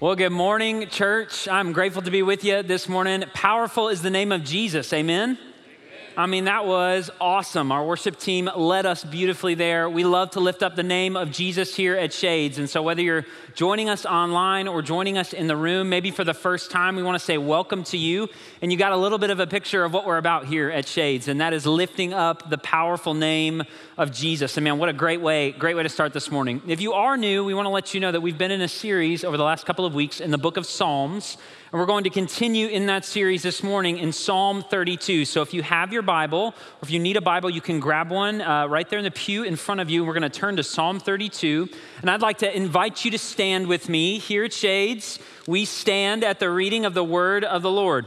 Well, good morning, church. I'm grateful to be with you this morning. Powerful is the name of Jesus. Amen. I mean, that was awesome. Our worship team led us beautifully there. We love to lift up the name of Jesus here at Shades. And so, whether you're joining us online or joining us in the room, maybe for the first time, we want to say welcome to you. And you got a little bit of a picture of what we're about here at Shades, and that is lifting up the powerful name of Jesus. And man, what a great way, great way to start this morning. If you are new, we want to let you know that we've been in a series over the last couple of weeks in the book of Psalms. And we're going to continue in that series this morning in Psalm 32. So if you have your Bible, or if you need a Bible, you can grab one uh, right there in the pew in front of you. We're going to turn to Psalm 32. And I'd like to invite you to stand with me here at Shades. We stand at the reading of the word of the Lord.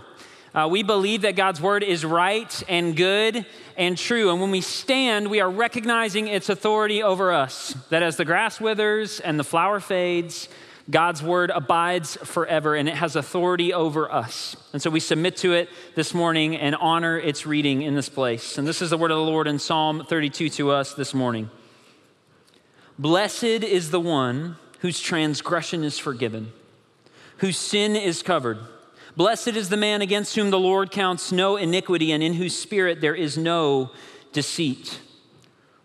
Uh, we believe that God's word is right and good and true. And when we stand, we are recognizing its authority over us. That as the grass withers and the flower fades, God's word abides forever and it has authority over us. And so we submit to it this morning and honor its reading in this place. And this is the word of the Lord in Psalm 32 to us this morning. Blessed is the one whose transgression is forgiven, whose sin is covered. Blessed is the man against whom the Lord counts no iniquity and in whose spirit there is no deceit.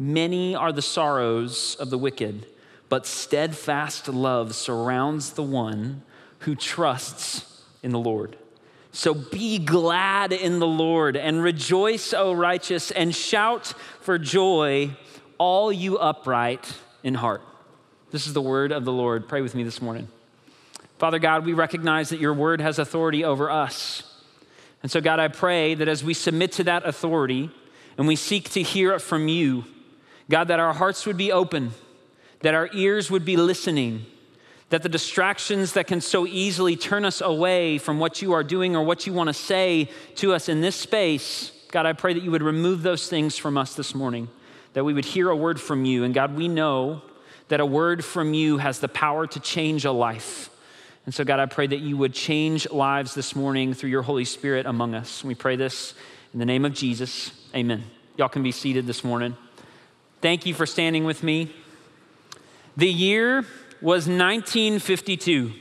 Many are the sorrows of the wicked, but steadfast love surrounds the one who trusts in the Lord. So be glad in the Lord and rejoice, O righteous, and shout for joy, all you upright in heart. This is the word of the Lord. Pray with me this morning. Father God, we recognize that your word has authority over us. And so, God, I pray that as we submit to that authority and we seek to hear it from you, God, that our hearts would be open, that our ears would be listening, that the distractions that can so easily turn us away from what you are doing or what you want to say to us in this space, God, I pray that you would remove those things from us this morning, that we would hear a word from you. And God, we know that a word from you has the power to change a life. And so, God, I pray that you would change lives this morning through your Holy Spirit among us. We pray this in the name of Jesus. Amen. Y'all can be seated this morning. Thank you for standing with me. The year was 1952,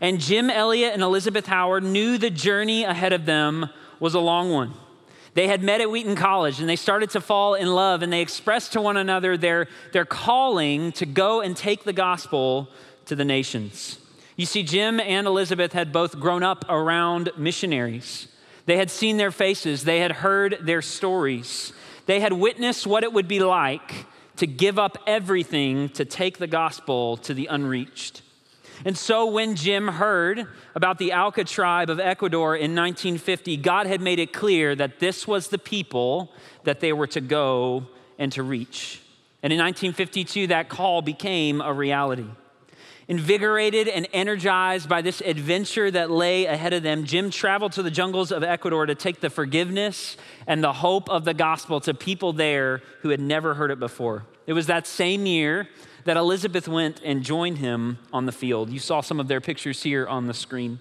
and Jim Elliot and Elisabeth Howard knew the journey ahead of them was a long one. They had met at Wheaton College and they started to fall in love, and they expressed to one another their, their calling to go and take the gospel to the nations. You see, Jim and Elisabeth had both grown up around missionaries. They had seen their faces, they had heard their stories. They had witnessed what it would be like to give up everything to take the gospel to the unreached. And so when Jim heard about the Auca tribe of Ecuador in 1950, God had made it clear that this was the people that they were to go and to reach. And in 1952, that call became a reality. Invigorated and energized by this adventure that lay ahead of them, Jim traveled to the jungles of Ecuador to take the forgiveness and the hope of the gospel to people there who had never heard it before. It was that same year that Elisabeth went and joined him on the field. You saw some of their pictures here on the screen.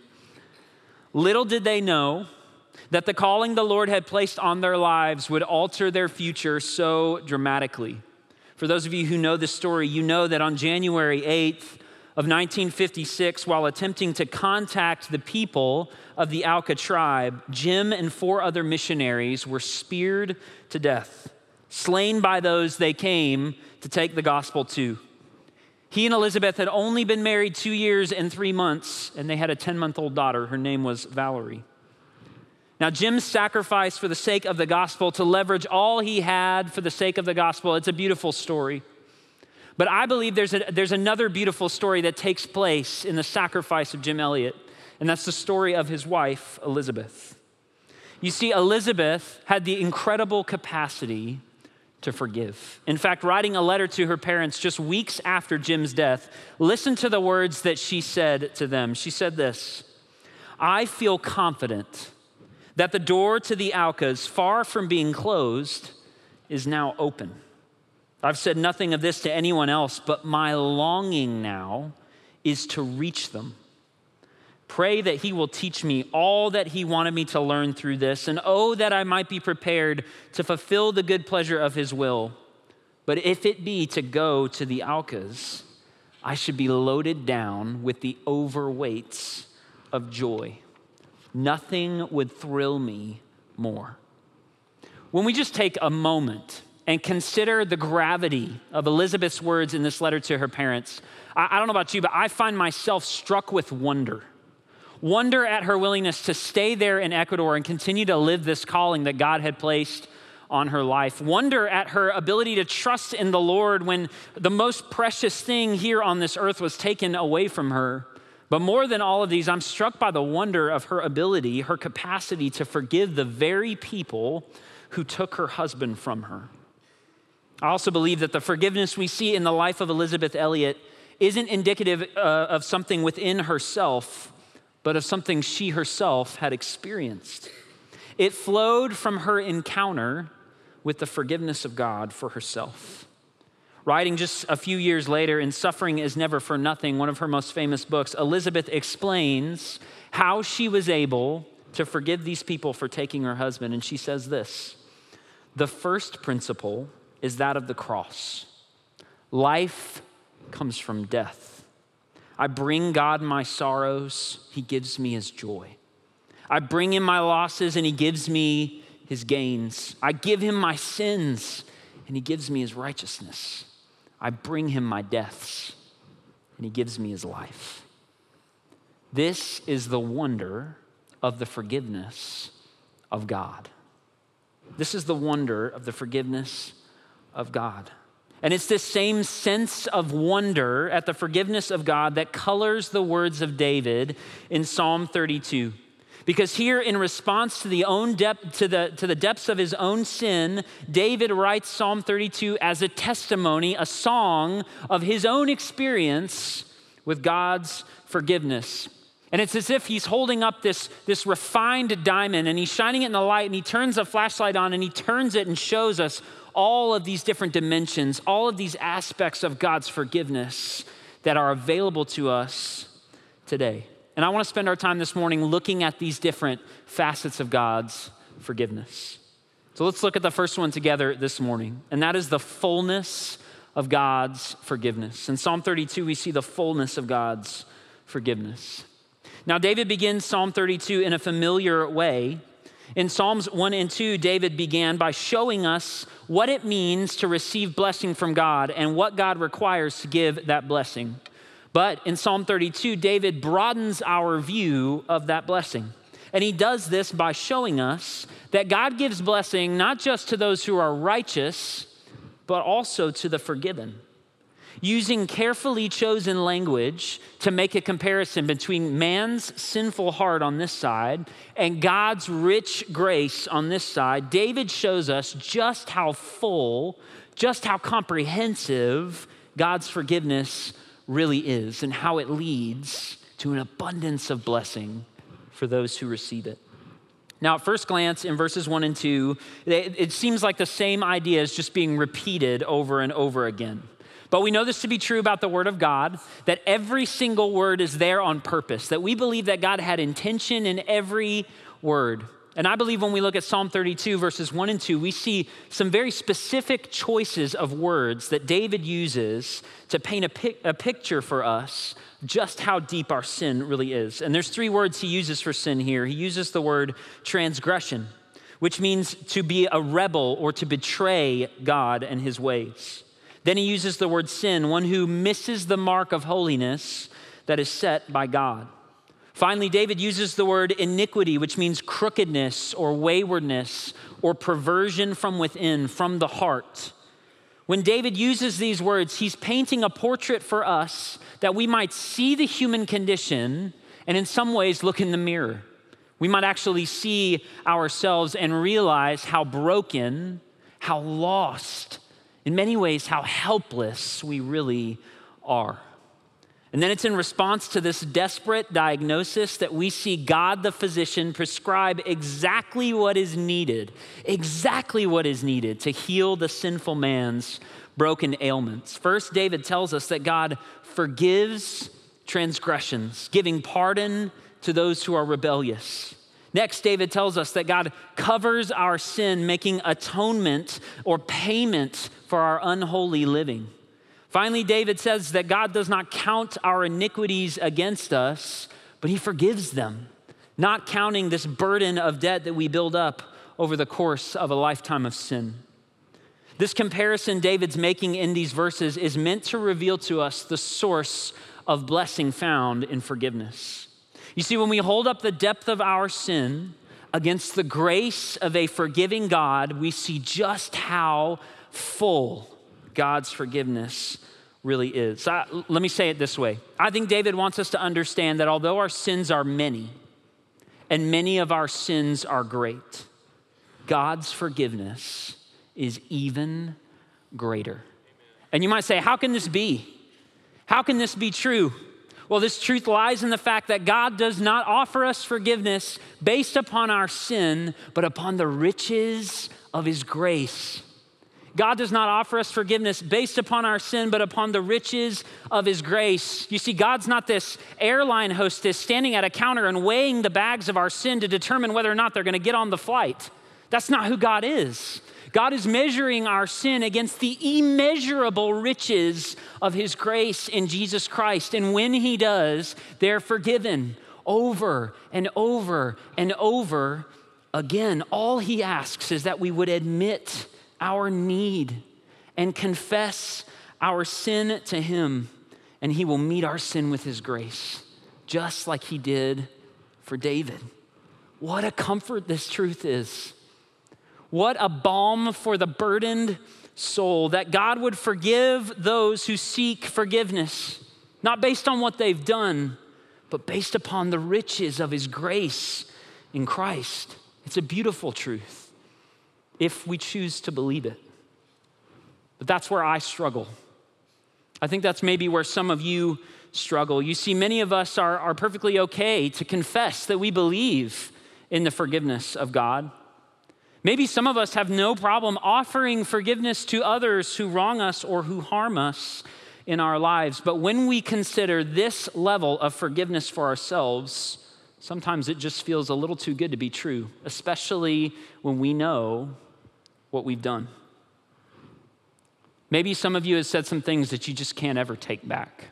Little did they know that the calling the Lord had placed on their lives would alter their future so dramatically. For those of you who know this story, you know that on January 8th, of 1956, while attempting to contact the people of the Auca tribe, Jim and four other missionaries were speared to death, slain by those they came to take the gospel to. He and Elisabeth had only been married two years and three months, and they had a 10 month old daughter. Her name was Valerie. Now, Jim's sacrifice for the sake of the gospel to leverage all he had for the sake of the gospel, it's a beautiful story. But I believe there's, a, there's another beautiful story that takes place in the sacrifice of Jim Elliot, and that's the story of his wife, Elisabeth. You see, Elisabeth had the incredible capacity to forgive. In fact, writing a letter to her parents just weeks after Jim's death, listen to the words that she said to them. She said this I feel confident that the door to the Aucas, far from being closed, is now open. I've said nothing of this to anyone else, but my longing now is to reach them. Pray that he will teach me all that he wanted me to learn through this, and oh, that I might be prepared to fulfill the good pleasure of his will. But if it be to go to the Aucas, I should be loaded down with the overweights of joy. Nothing would thrill me more. When we just take a moment and consider the gravity of Elisabeth's words in this letter to her parents, I, I don't know about you, but I find myself struck with wonder. Wonder at her willingness to stay there in Ecuador and continue to live this calling that God had placed on her life. Wonder at her ability to trust in the Lord when the most precious thing here on this earth was taken away from her. But more than all of these, I'm struck by the wonder of her ability, her capacity to forgive the very people who took her husband from her. I also believe that the forgiveness we see in the life of Elisabeth Elliot isn't indicative uh, of something within herself, but of something she herself had experienced. It flowed from her encounter with the forgiveness of God for herself. Writing just a few years later in Suffering is Never for Nothing, one of her most famous books, Elisabeth explains how she was able to forgive these people for taking her husband. And she says this The first principle is that of the cross life comes from death. I bring God my sorrows, He gives me His joy. I bring Him my losses, and He gives me His gains. I give Him my sins, and He gives me His righteousness. I bring him my deaths, and he gives me his life. This is the wonder of the forgiveness of God. This is the wonder of the forgiveness of God. And it's this same sense of wonder at the forgiveness of God that colors the words of David in Psalm 32. Because here, in response to the, own depth, to, the, to the depths of his own sin, David writes Psalm 32 as a testimony, a song of his own experience with God's forgiveness. And it's as if he's holding up this, this refined diamond and he's shining it in the light and he turns a flashlight on and he turns it and shows us all of these different dimensions, all of these aspects of God's forgiveness that are available to us today. And I want to spend our time this morning looking at these different facets of God's forgiveness. So let's look at the first one together this morning, and that is the fullness of God's forgiveness. In Psalm 32, we see the fullness of God's forgiveness. Now, David begins Psalm 32 in a familiar way. In Psalms 1 and 2, David began by showing us what it means to receive blessing from God and what God requires to give that blessing. But in Psalm 32, David broadens our view of that blessing. And he does this by showing us that God gives blessing not just to those who are righteous, but also to the forgiven. Using carefully chosen language to make a comparison between man's sinful heart on this side and God's rich grace on this side, David shows us just how full, just how comprehensive God's forgiveness really is and how it leads to an abundance of blessing for those who receive it. Now, at first glance, in verses one and two, it seems like the same idea is just being repeated over and over again. But we know this to be true about the Word of God, that every single word is there on purpose, that we believe that God had intention in every word. And I believe when we look at Psalm 32, verses 1 and 2, we see some very specific choices of words that David uses to paint a, pic- a, picture for us just how deep our sin really is. And there's three words he uses for sin here. He uses the word transgression, which means to be a rebel or to betray God and his ways. Then he uses the word sin, one who misses the mark of holiness that is set by God. Finally, David uses the word iniquity, which means crookedness or waywardness or perversion from within, from the heart. When David uses these words, he's painting a portrait for us that we might see the human condition and, in some ways, look in the mirror. We might actually see ourselves and realize how broken, how lost, in many ways, how helpless we really are. And then it's in response to this desperate diagnosis that we see God the physician prescribe exactly what is needed, exactly what is needed to heal the sinful man's broken ailments. First, David tells us that God forgives transgressions, giving pardon to those who are rebellious. Next, David tells us that God covers our sin, making atonement or payment for our unholy living. Finally, David says that God does not count our iniquities against us, but he forgives them, not counting this burden of debt that we build up over the course of a lifetime of sin. This comparison David's making in these verses is meant to reveal to us the source of blessing found in forgiveness. You see, when we hold up the depth of our sin against the grace of a forgiving God, we see just how full God's forgiveness really is. So let me say it this way I think David wants us to understand that although our sins are many, and many of our sins are great, God's forgiveness is even greater. And you might say, How can this be? How can this be true? Well, this truth lies in the fact that God does not offer us forgiveness based upon our sin, but upon the riches of His grace. God does not offer us forgiveness based upon our sin, but upon the riches of His grace. You see, God's not this airline hostess standing at a counter and weighing the bags of our sin to determine whether or not they're going to get on the flight. That's not who God is. God is measuring our sin against the immeasurable riches of His grace in Jesus Christ. And when He does, they're forgiven over and over and over again. All He asks is that we would admit our need and confess our sin to Him, and He will meet our sin with His grace, just like He did for David. What a comfort this truth is. What a balm for the burdened soul that God would forgive those who seek forgiveness, not based on what they've done, but based upon the riches of His grace in Christ. It's a beautiful truth if we choose to believe it. But that's where I struggle. I think that's maybe where some of you struggle. You see, many of us are, are perfectly okay to confess that we believe in the forgiveness of God. Maybe some of us have no problem offering forgiveness to others who wrong us or who harm us in our lives. But when we consider this level of forgiveness for ourselves, sometimes it just feels a little too good to be true, especially when we know what we've done. Maybe some of you have said some things that you just can't ever take back.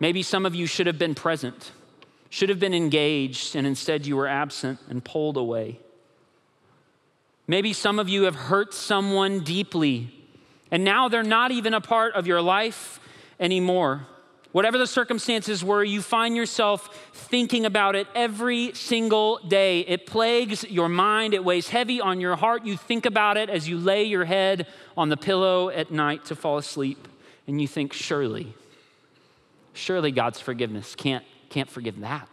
Maybe some of you should have been present, should have been engaged, and instead you were absent and pulled away. Maybe some of you have hurt someone deeply, and now they're not even a part of your life anymore. Whatever the circumstances were, you find yourself thinking about it every single day. It plagues your mind, it weighs heavy on your heart. You think about it as you lay your head on the pillow at night to fall asleep, and you think, surely, surely God's forgiveness can't, can't forgive that.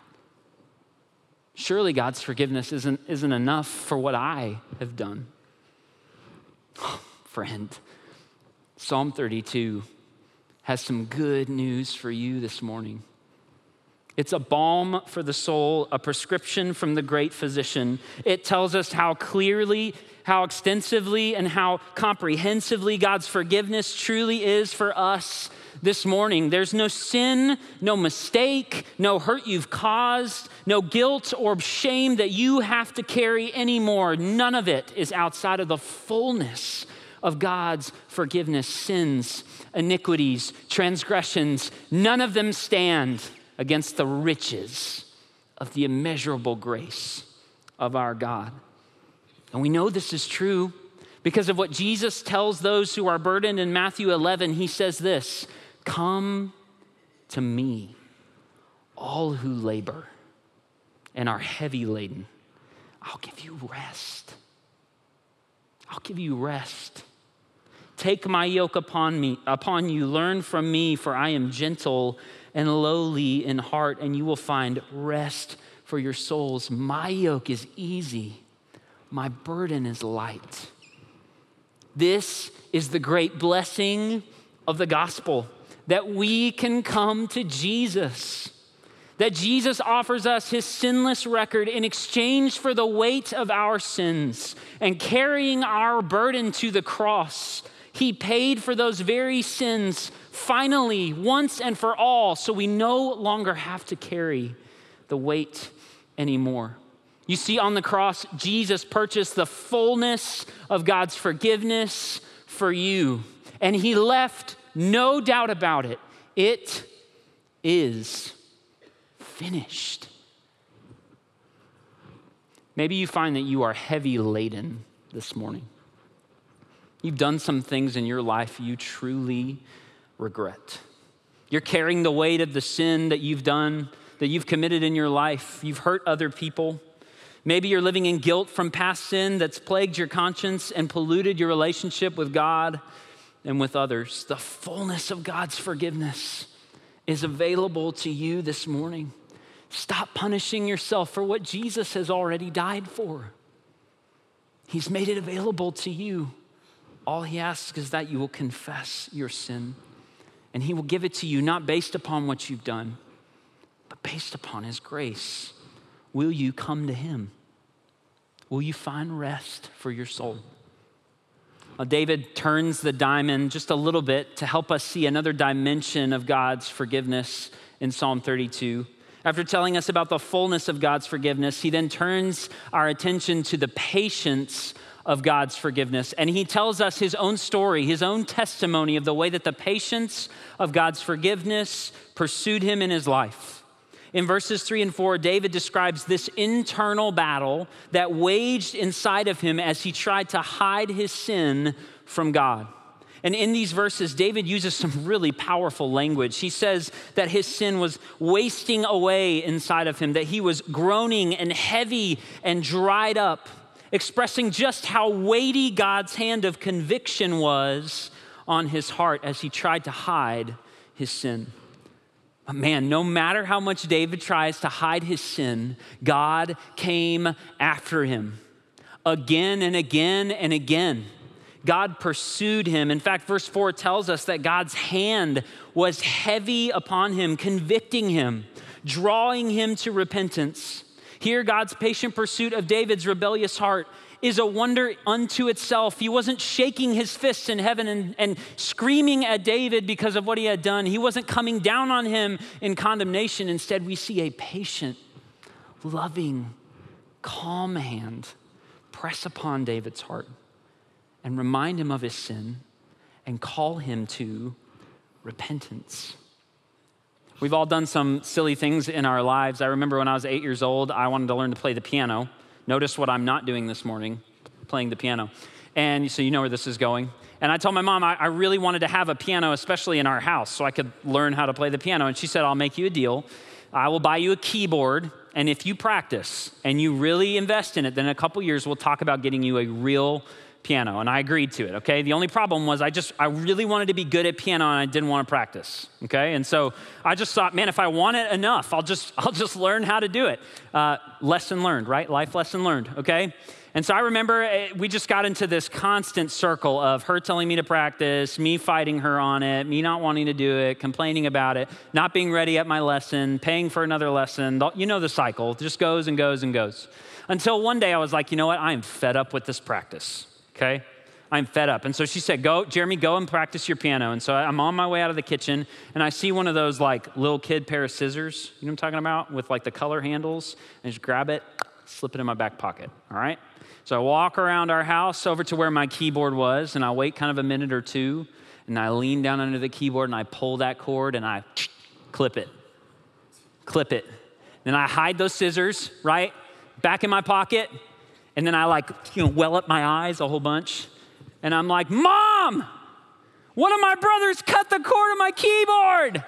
Surely God's forgiveness isn't, isn't enough for what I have done. friend, Psalm 32 has some good news for you this morning. It's a balm for the soul, a prescription from the great physician. It tells us how clearly, how extensively, and how comprehensively God's forgiveness truly is for us this morning. There's no sin, no mistake, no hurt you've caused, no guilt or shame that you have to carry anymore. None of it is outside of the fullness of God's forgiveness. Sins iniquities, transgressions, none of them stand against the riches of the immeasurable grace of our God. And we know this is true Because of what Jesus tells those who are burdened in Matthew 11, he says this Come to me, all who labor and are heavy laden. I'll give you rest. I'll give you rest. Take my yoke upon me, upon you. Learn from me, for I am gentle and lowly in heart, and you will find rest for your souls. My yoke is easy, my burden is light. This is the great blessing of the gospel that we can come to Jesus. That Jesus offers us his sinless record in exchange for the weight of our sins and carrying our burden to the cross. He paid for those very sins finally, once and for all, so we no longer have to carry the weight anymore. You see, on the cross, Jesus purchased the fullness of God's forgiveness for you, and he left no doubt about it. It is finished. Maybe you find that you are heavy laden this morning. You've done some things in your life you truly regret. You're carrying the weight of the sin that you've done, that you've committed in your life. You've hurt other people. Maybe you're living in guilt from past sin that's plagued your conscience and polluted your relationship with God and with others. The fullness of God's forgiveness is available to you this morning. Stop punishing yourself for what Jesus has already died for. He's made it available to you. All he asks is that you will confess your sin, and he will give it to you not based upon what you've done, but based upon his grace. Will you come to him? Will you find rest for your soul? Uh, David turns the diamond just a little bit to help us see another dimension of God's forgiveness in Psalm 32. After telling us about the fullness of God's forgiveness, he then turns our attention to the patience of God's forgiveness. And he tells us his own story, his own testimony of the way that the patience of God's forgiveness pursued him in his life. In verses three and four, David describes this internal battle that waged inside of him as he tried to hide his sin from God. And in these verses, David uses some really powerful language. He says that his sin was wasting away inside of him, that he was groaning and heavy and dried up expressing just how weighty God's hand of conviction was on his heart as he tried to hide his sin. But man, no matter how much David tries to hide his sin, God came after him again and again and again. God pursued him. In fact, verse 4 tells us that God's hand was heavy upon him, convicting him, drawing him to repentance. Here, God's patient pursuit of David's rebellious heart is a wonder unto itself. He wasn't shaking his fists in heaven and, and screaming at David because of what he had done. He wasn't coming down on him in condemnation. Instead, we see a patient, loving, calm hand press upon David's heart and remind him of his sin and call him to repentance. We've all done some silly things in our lives. I remember when I was eight years old, I wanted to learn to play the piano. Notice what I'm not doing this morning playing the piano. And so you know where this is going. And I told my mom I, I, really wanted to have a piano, especially in our house, so I could learn how to play the piano. And she said, I'll make you a deal. I will buy you a keyboard. And if you practice and you really invest in it, then in a couple years we'll talk about getting you a real piano and I agreed to it, okay? The only problem was I just, I really wanted to be good at piano and I didn't want to practice, okay? And so I just thought, man, if I want it enough, I'll just, I'll just learn how to do it. Uh, lesson learned, right? Life lesson learned, okay? And so I remember eh, we just got into this constant circle of her telling me to practice, me fighting her on it, me not wanting to do it, complaining about it, not being ready at my lesson, paying for another lesson. You know the cycle, it just goes and goes and goes. Until one day I was like, you know what? I am fed up with this practice okay? I'm fed up. And so she said, Go, Jeremy, go and practice your piano. And so I'm on my way out of the kitchen and I see one of those like little kid pair of scissors, you know what I'm talking about? With like the color handles, and just grab it, slip it in my back pocket, all right? So I walk around our house over to where my keyboard was and I wait kind of a minute or two and I lean down under the keyboard and I pull that cord and I clip it, clip it. Then I hide those scissors, right? Back in my pocket and then I like, you know, well up my eyes a whole bunch. And I'm like, Mom, one of my brothers cut the cord of my keyboard.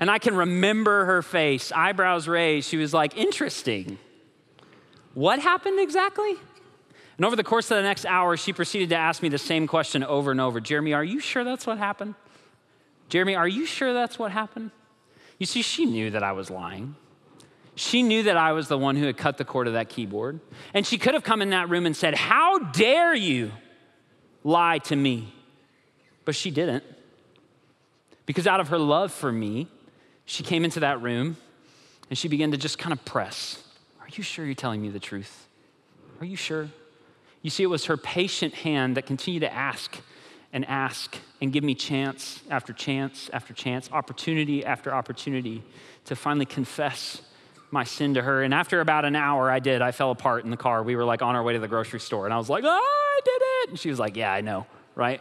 And I can remember her face, eyebrows raised. She was like, Interesting. What happened exactly? And over the course of the next hour, she proceeded to ask me the same question over and over Jeremy, are you sure that's what happened? Jeremy, are you sure that's what happened? You see, she knew that I was lying. She knew that I was the one who had cut the cord of that keyboard. And she could have come in that room and said, How dare you lie to me? But she didn't. Because out of her love for me, she came into that room and she began to just kind of press. Are you sure you're telling me the truth? Are you sure? You see, it was her patient hand that continued to ask and ask and give me chance after chance after chance, opportunity after opportunity to finally confess my sin to her. And after about an hour, I did. I fell apart in the car. We were like on our way to the grocery store, and I was like, oh, I did it. And she was like, yeah, I know, right?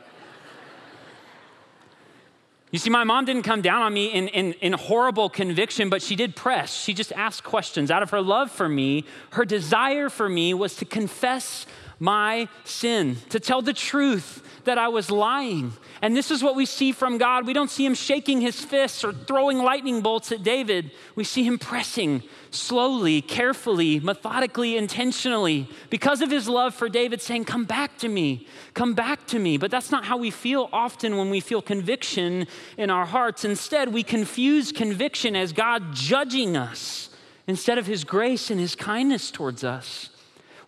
You see, my mom didn't come down on me in, in, in, horrible conviction, but she did press. She just asked questions. Out of her love for me, her desire for me was to confess my sin, to tell the truth that I was lying. And this is what we see from God. We don't see him shaking his fists or throwing lightning bolts at David. We see him pressing slowly, carefully, methodically, intentionally, because of his love for David, saying, Come back to me, come back to me. But that's not how we feel often when we feel conviction in our hearts. Instead, we confuse conviction as God judging us instead of his grace and his kindness towards us.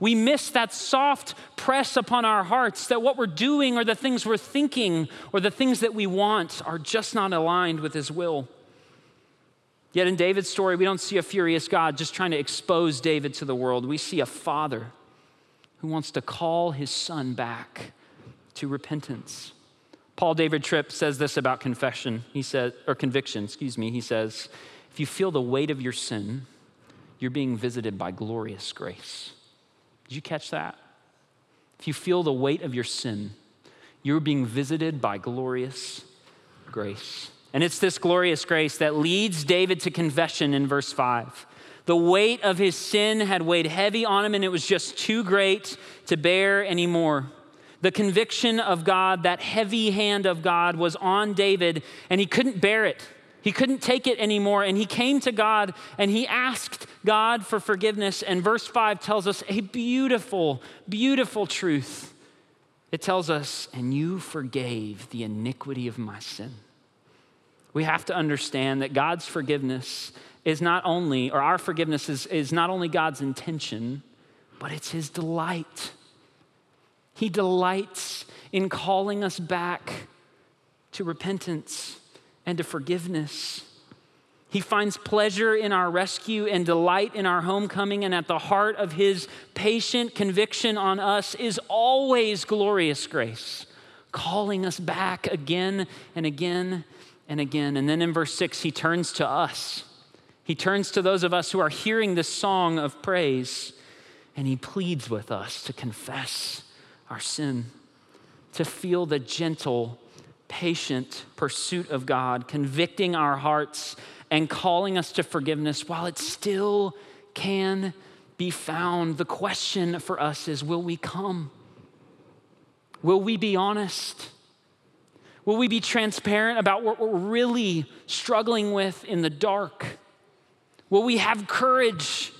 We miss that soft press upon our hearts that what we're doing or the things we're thinking or the things that we want are just not aligned with His will. Yet in David's story, we don't see a furious God just trying to expose David to the world. We see a father who wants to call his son back to repentance. Paul David Tripp says this about confession. He says, or conviction, excuse me. He says, if you feel the weight of your sin, you're being visited by glorious grace. Did you catch that? If you feel the weight of your sin, you're being visited by glorious grace. And it's this glorious grace that leads David to confession in verse 5. The weight of his sin had weighed heavy on him, and it was just too great to bear anymore. The conviction of God, that heavy hand of God, was on David, and he couldn't bear it. He couldn't take it anymore, and he came to God and he asked God for forgiveness. And verse 5 tells us a beautiful, beautiful truth. It tells us, and you forgave the iniquity of my sin. We have to understand that God's forgiveness is not only, or our forgiveness is, is not only God's intention, but it's his delight. He delights in calling us back to repentance and to forgiveness. He finds pleasure in our rescue and delight in our homecoming, and at the heart of his patient conviction on us is always glorious grace, calling us back again and again and again. And then in verse six, he turns to us. He turns to those of us who are hearing this song of praise, and he pleads with us to confess our sin, to feel the gentle patient pursuit of God, convicting our hearts and calling us to forgiveness while it still can be found. The question for us is will we come? Will we be honest? Will we be transparent about what we're really struggling with in the dark? Will we have courage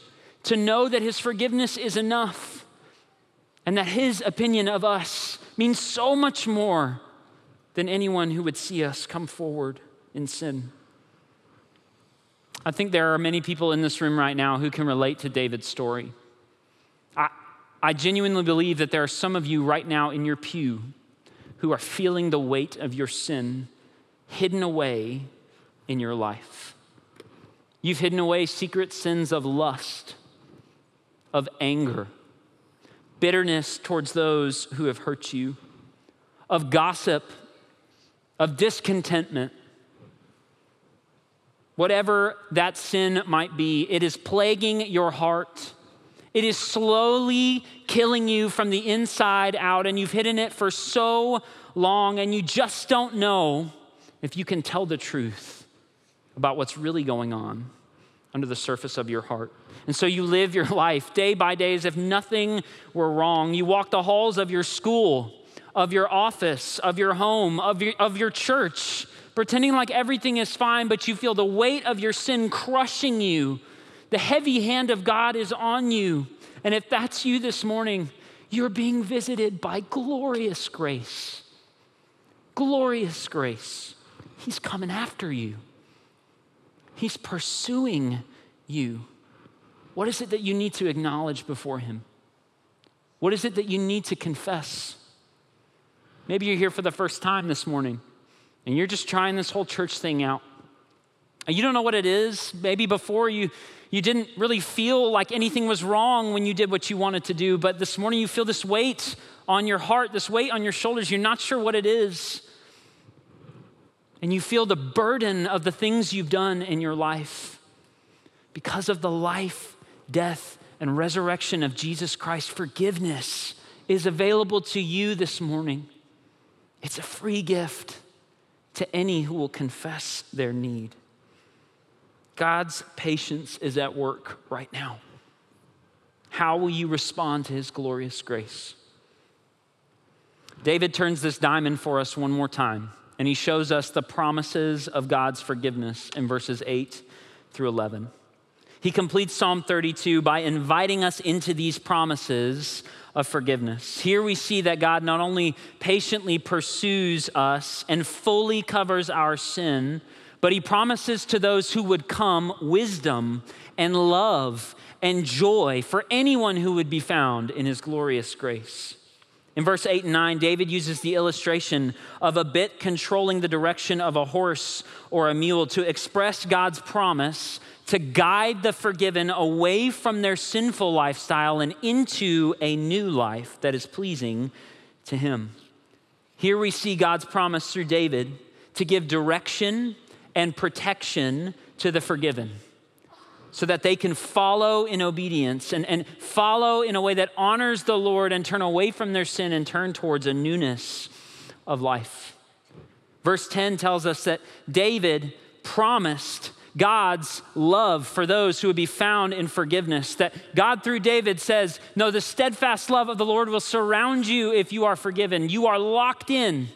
to know that His forgiveness is enough and that His opinion of us means so much more than anyone who would see us come forward in sin. I think there are many people in this room right now who can relate to David's story. I, I genuinely believe that there are some of you right now in your pew who are feeling the weight of your sin hidden away in your life. You've hidden away secret sins of lust, of anger, bitterness towards those who have hurt you, of gossip of discontentment. Whatever that sin might be, it is plaguing your heart. It is slowly killing you from the inside out, and you've hidden it for so long, and you just don't know if you can tell the truth about what's really going on under the surface of your heart. And so you live your life day by day as if nothing were wrong. You walk the halls of your school, of your office, of your home, of your, of your church, pretending like everything is fine, but you feel the weight of your sin crushing you. The heavy hand of God is on you. And if that's you this morning, you're being visited by glorious grace. Glorious grace. He's coming after you, He's pursuing you. What is it that you need to acknowledge before Him? What is it that you need to confess? Maybe you're here for the first time this morning and you're just trying this whole church thing out. And you don't know what it is. Maybe before you, you didn't really feel like anything was wrong when you did what you wanted to do, but this morning you feel this weight on your heart, this weight on your shoulders. You're not sure what it is. And you feel the burden of the things you've done in your life because of the life, death, and resurrection of Jesus Christ. Forgiveness is available to you this morning. It's a free gift to any who will confess their need. God's patience is at work right now. How will you respond to his glorious grace? David turns this diamond for us one more time, and he shows us the promises of God's forgiveness in verses 8 through 11. He completes Psalm 32 by inviting us into these promises of forgiveness. Here we see that God not only patiently pursues us and fully covers our sin, but he promises to those who would come wisdom and love and joy for anyone who would be found in his glorious grace. In verse 8 and 9, David uses the illustration of a bit controlling the direction of a horse or a mule to express God's promise to guide the forgiven away from their sinful lifestyle and into a new life that is pleasing to Him. Here we see God's promise through David to give direction and protection to the forgiven so that they can follow in obedience and, and follow in a way that honors the Lord and turn away from their sin and turn towards a newness of life. Verse 10 tells us that David promised God's love for those who would be found in forgiveness. That God, through David, says, No, the steadfast love of the Lord will surround you if you are forgiven. You are locked in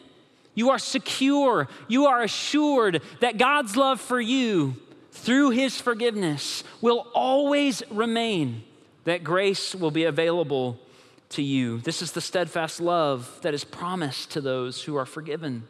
you are secure. You are assured that God's love for you through his forgiveness will always remain, that grace will be available to you. This is the steadfast love that is promised to those who are forgiven.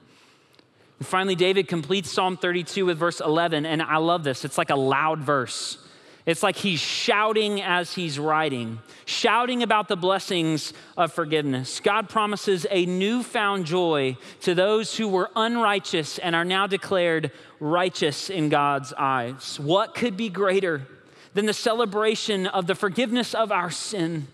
And finally, David completes Psalm 32 with verse 11, and I love this. It's like a loud verse. It's like he's shouting as he's writing, shouting about the blessings of forgiveness. God promises a newfound joy to those who were unrighteous and are now declared righteous in God's eyes. What could be greater than the celebration of the forgiveness of our sin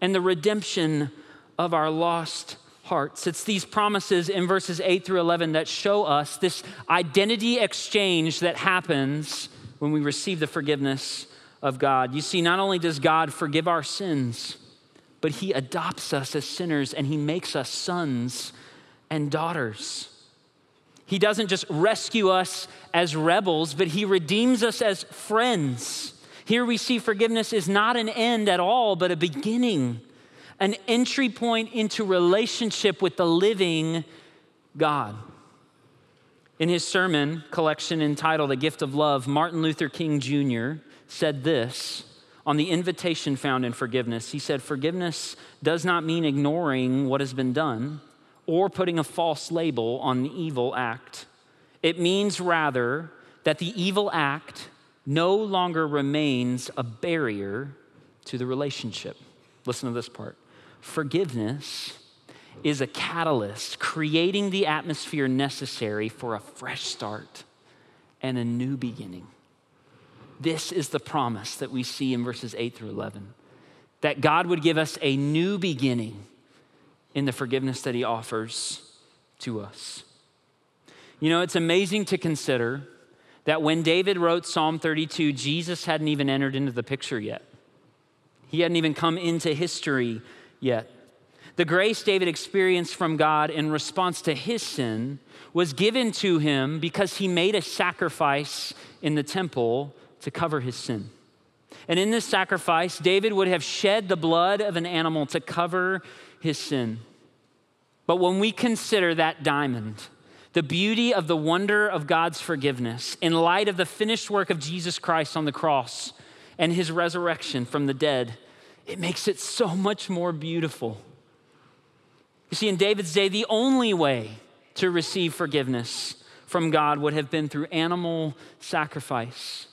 and the redemption of our lost hearts? It's these promises in verses 8 through 11 that show us this identity exchange that happens when we receive the forgiveness of God. You see, not only does God forgive our sins, but He adopts us as sinners and He makes us sons and daughters. He doesn't just rescue us as rebels, but He redeems us as friends. Here we see forgiveness is not an end at all, but a beginning, an entry point into relationship with the living God. In his sermon collection entitled A Gift of Love, Martin Luther King Jr. said this on the invitation found in forgiveness. He said, Forgiveness does not mean ignoring what has been done or putting a false label on the evil act. It means rather that the evil act no longer remains a barrier to the relationship. Listen to this part. Forgiveness is a catalyst, creating the atmosphere necessary for a fresh start and a new beginning. This is the promise that we see in verses 8 through 11 that God would give us a new beginning in the forgiveness that He offers to us. You know, it's amazing to consider that when David wrote Psalm 32, Jesus hadn't even entered into the picture yet. He hadn't even come into history yet. The grace David experienced from God in response to his sin was given to him because he made a sacrifice in the temple to cover his sin. And in this sacrifice, David would have shed the blood of an animal to cover his sin. But when we consider that diamond, the beauty of the wonder of God's forgiveness in light of the finished work of Jesus Christ on the cross and his resurrection from the dead, it makes it so much more beautiful. You see, in David's day, the only way to receive forgiveness from God would have been through animal sacrifice.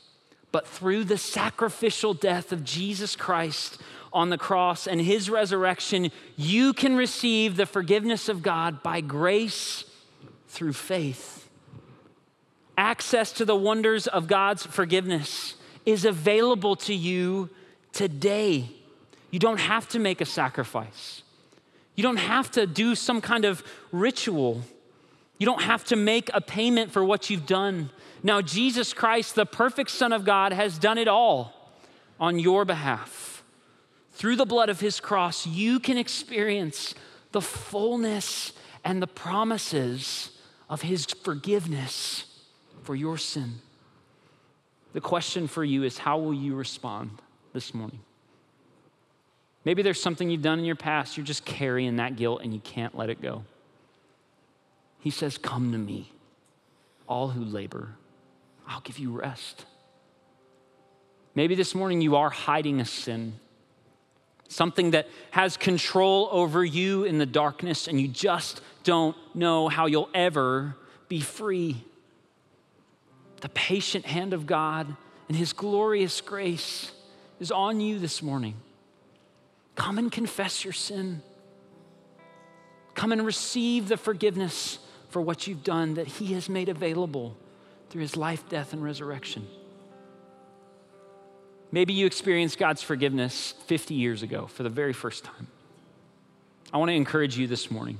But through the sacrificial death of Jesus Christ on the cross and his resurrection, you can receive the forgiveness of God by grace through faith. Access to the wonders of God's forgiveness is available to you today. You don't have to make a sacrifice. You don't have to do some kind of ritual. You don't have to make a payment for what you've done. Now, Jesus Christ, the perfect Son of God, has done it all on your behalf. Through the blood of his cross, you can experience the fullness and the promises of his forgiveness for your sin. The question for you is how will you respond this morning? Maybe there's something you've done in your past, you're just carrying that guilt and you can't let it go. He says, Come to me, all who labor, I'll give you rest. Maybe this morning you are hiding a sin, something that has control over you in the darkness, and you just don't know how you'll ever be free. The patient hand of God and His glorious grace is on you this morning. Come and confess your sin. Come and receive the forgiveness for what you've done that He has made available through His life, death, and resurrection. Maybe you experienced God's forgiveness 50 years ago for the very first time. I want to encourage you this morning.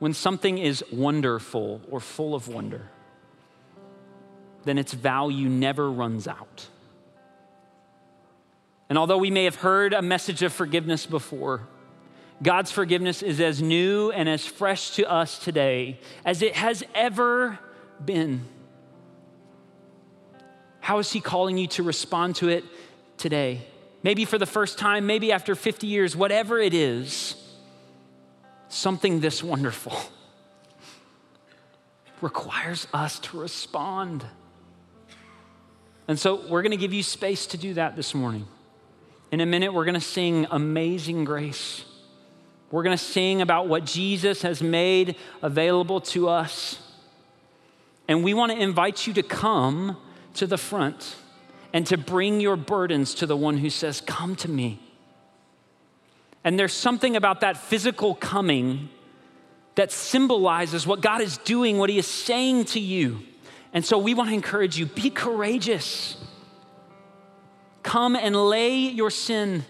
When something is wonderful or full of wonder, then its value never runs out. And although we may have heard a message of forgiveness before, God's forgiveness is as new and as fresh to us today as it has ever been. How is He calling you to respond to it today? Maybe for the first time, maybe after 50 years, whatever it is, something this wonderful requires us to respond. And so we're going to give you space to do that this morning. In a minute, we're going to sing Amazing Grace. We're going to sing about what Jesus has made available to us. And we want to invite you to come to the front and to bring your burdens to the one who says, Come to me. And there's something about that physical coming that symbolizes what God is doing, what He is saying to you. And so we want to encourage you be courageous. Come and lay your sin,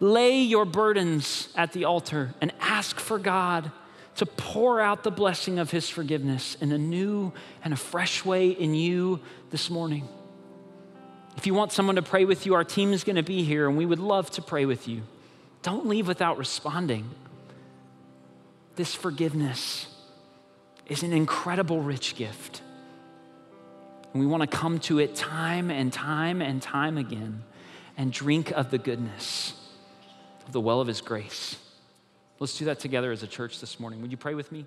lay your burdens at the altar, and ask for God to pour out the blessing of His forgiveness in a new and a fresh way in you this morning. If you want someone to pray with you, our team is going to be here and we would love to pray with you. Don't leave without responding. This forgiveness is an incredible rich gift. And we want to come to it time and time and time again and drink of the goodness of the well of His grace. Let's do that together as a church this morning. Would you pray with me?